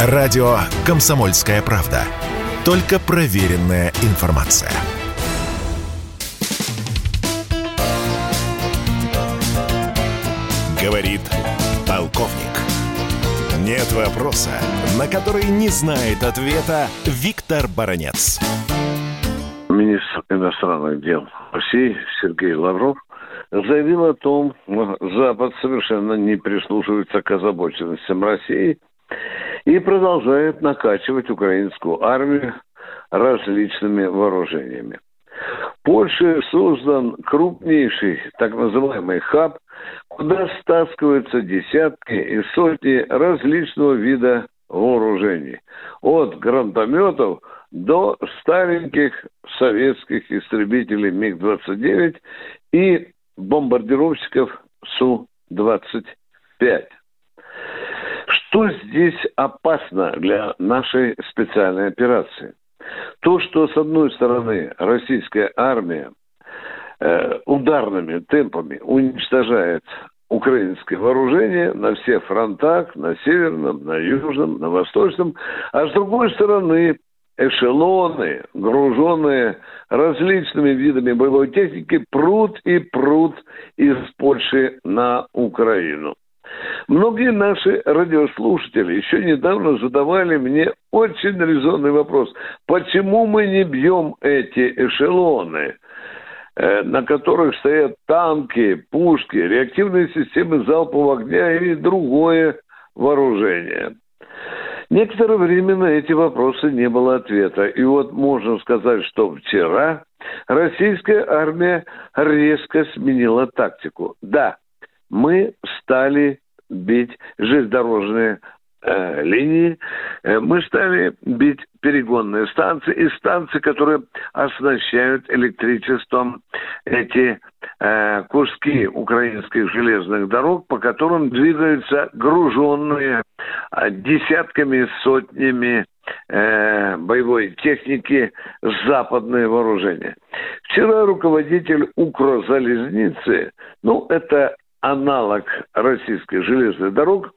Радио «Комсомольская правда». Только проверенная информация. Говорит полковник. Нет вопроса, на который не знает ответа Виктор Баранец. Министр иностранных дел России Сергей Лавров заявил о том, что Запад совершенно не прислушивается к озабоченностям России и продолжает накачивать украинскую армию различными вооружениями. В Польше создан крупнейший так называемый хаб, куда стаскиваются десятки и сотни различного вида вооружений. От гранатометов до стареньких советских истребителей МиГ-29 и бомбардировщиков Су-25. Что здесь опасно для нашей специальной операции? То, что, с одной стороны, российская армия э, ударными темпами уничтожает украинское вооружение на всех фронтах, на северном, на южном, на восточном, а с другой стороны эшелоны, груженные различными видами боевой техники, прут и прут из Польши на Украину. Многие наши радиослушатели еще недавно задавали мне очень резонный вопрос. Почему мы не бьем эти эшелоны, э, на которых стоят танки, пушки, реактивные системы залпового огня и другое вооружение? Некоторое время на эти вопросы не было ответа. И вот можно сказать, что вчера российская армия резко сменила тактику. Да, мы стали бить железнодорожные э, линии, э, мы стали бить перегонные станции и станции, которые оснащают электричеством эти э, куски украинских железных дорог, по которым двигаются груженные э, десятками, сотнями э, боевой техники западные вооружения. Вчера руководитель Укрзалезницы, ну, это аналог российских железных дорог,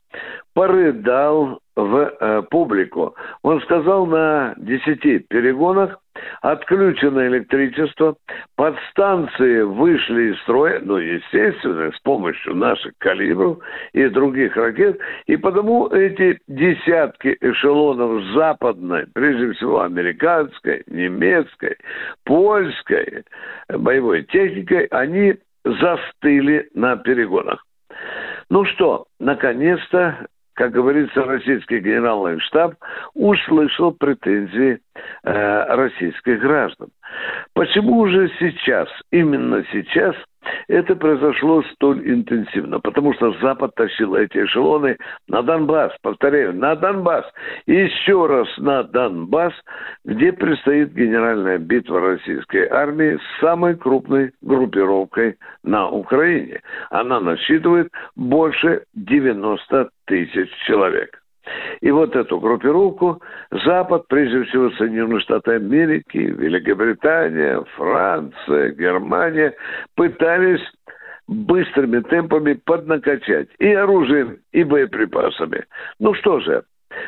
порыдал в э, публику. Он сказал, на десяти перегонах отключено электричество, подстанции вышли из строя, ну, естественно, с помощью наших калибров и других ракет, и потому эти десятки эшелонов западной, прежде всего американской, немецкой, польской боевой техникой, они застыли на перегонах. Ну что, наконец-то, как говорится, российский генеральный штаб услышал претензии э, российских граждан. Почему же сейчас, именно сейчас, это произошло столь интенсивно? Потому что Запад тащил эти эшелоны на Донбасс, повторяю, на Донбасс. И еще раз на Донбасс, где предстоит генеральная битва российской армии с самой крупной группировкой на Украине. Она насчитывает больше 90 тысяч человек. И вот эту группировку Запад, прежде всего Соединенные Штаты Америки, Великобритания, Франция, Германия, пытались быстрыми темпами поднакачать и оружием, и боеприпасами. Ну что же,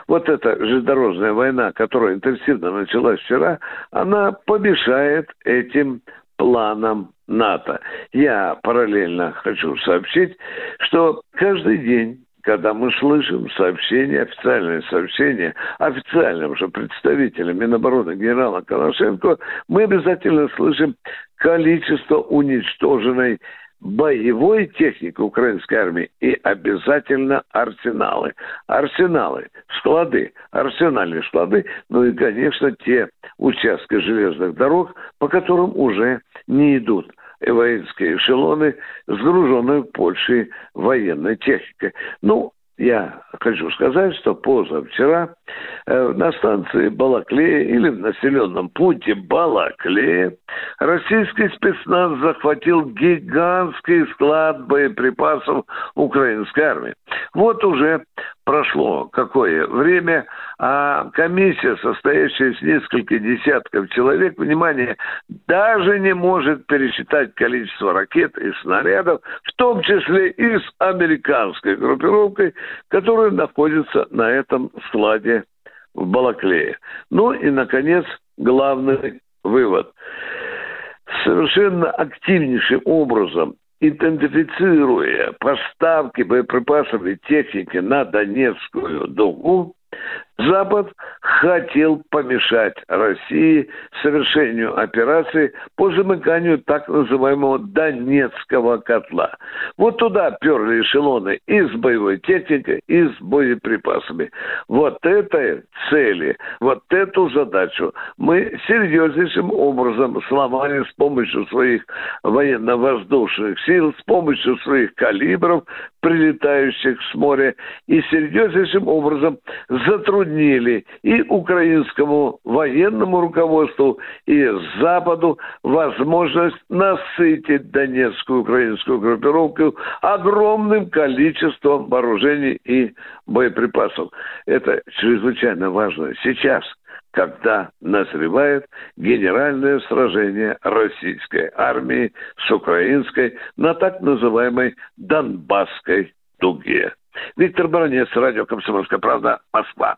вот эта железнодорожная война, которая интенсивно началась вчера, она помешает этим планам НАТО. Я параллельно хочу сообщить, что каждый день когда мы слышим сообщения, официальные сообщения официального уже представителя Минобороны генерала Коношенко, мы обязательно слышим количество уничтоженной боевой техники украинской армии и обязательно арсеналы. Арсеналы, склады, арсенальные склады, ну и, конечно, те участки железных дорог, по которым уже не идут воинские эшелоны, сгруженные Польшей военной техникой. Ну, я хочу сказать, что позавчера э, на станции Балаклея или в населенном пункте Балаклея российский спецназ захватил гигантский склад боеприпасов украинской армии. Вот уже прошло какое время, А комиссия, состоящая из нескольких десятков человек, внимание, даже не может пересчитать количество ракет и снарядов, в том числе и с американской группировкой, которая находится на этом складе в Балаклее. Ну и, наконец, главный вывод. Совершенно активнейшим образом идентифицируя поставки боеприпасов и техники на Донецкую дугу, Запад хотел помешать России совершению операции по замыканию так называемого Донецкого котла. Вот туда перли эшелоны и с боевой техникой, и с боеприпасами. Вот этой цели, вот эту задачу мы серьезнейшим образом сломали с помощью своих военно-воздушных сил, с помощью своих калибров, прилетающих с моря, и серьезнейшим образом затруднили и украинскому военному руководству, и Западу возможность насытить Донецкую украинскую группировку огромным количеством вооружений и боеприпасов. Это чрезвычайно важно сейчас – когда назревает генеральное сражение российской армии с украинской на так называемой Донбасской дуге. Виктор Баранец, радио «Комсомольская правда», Москва.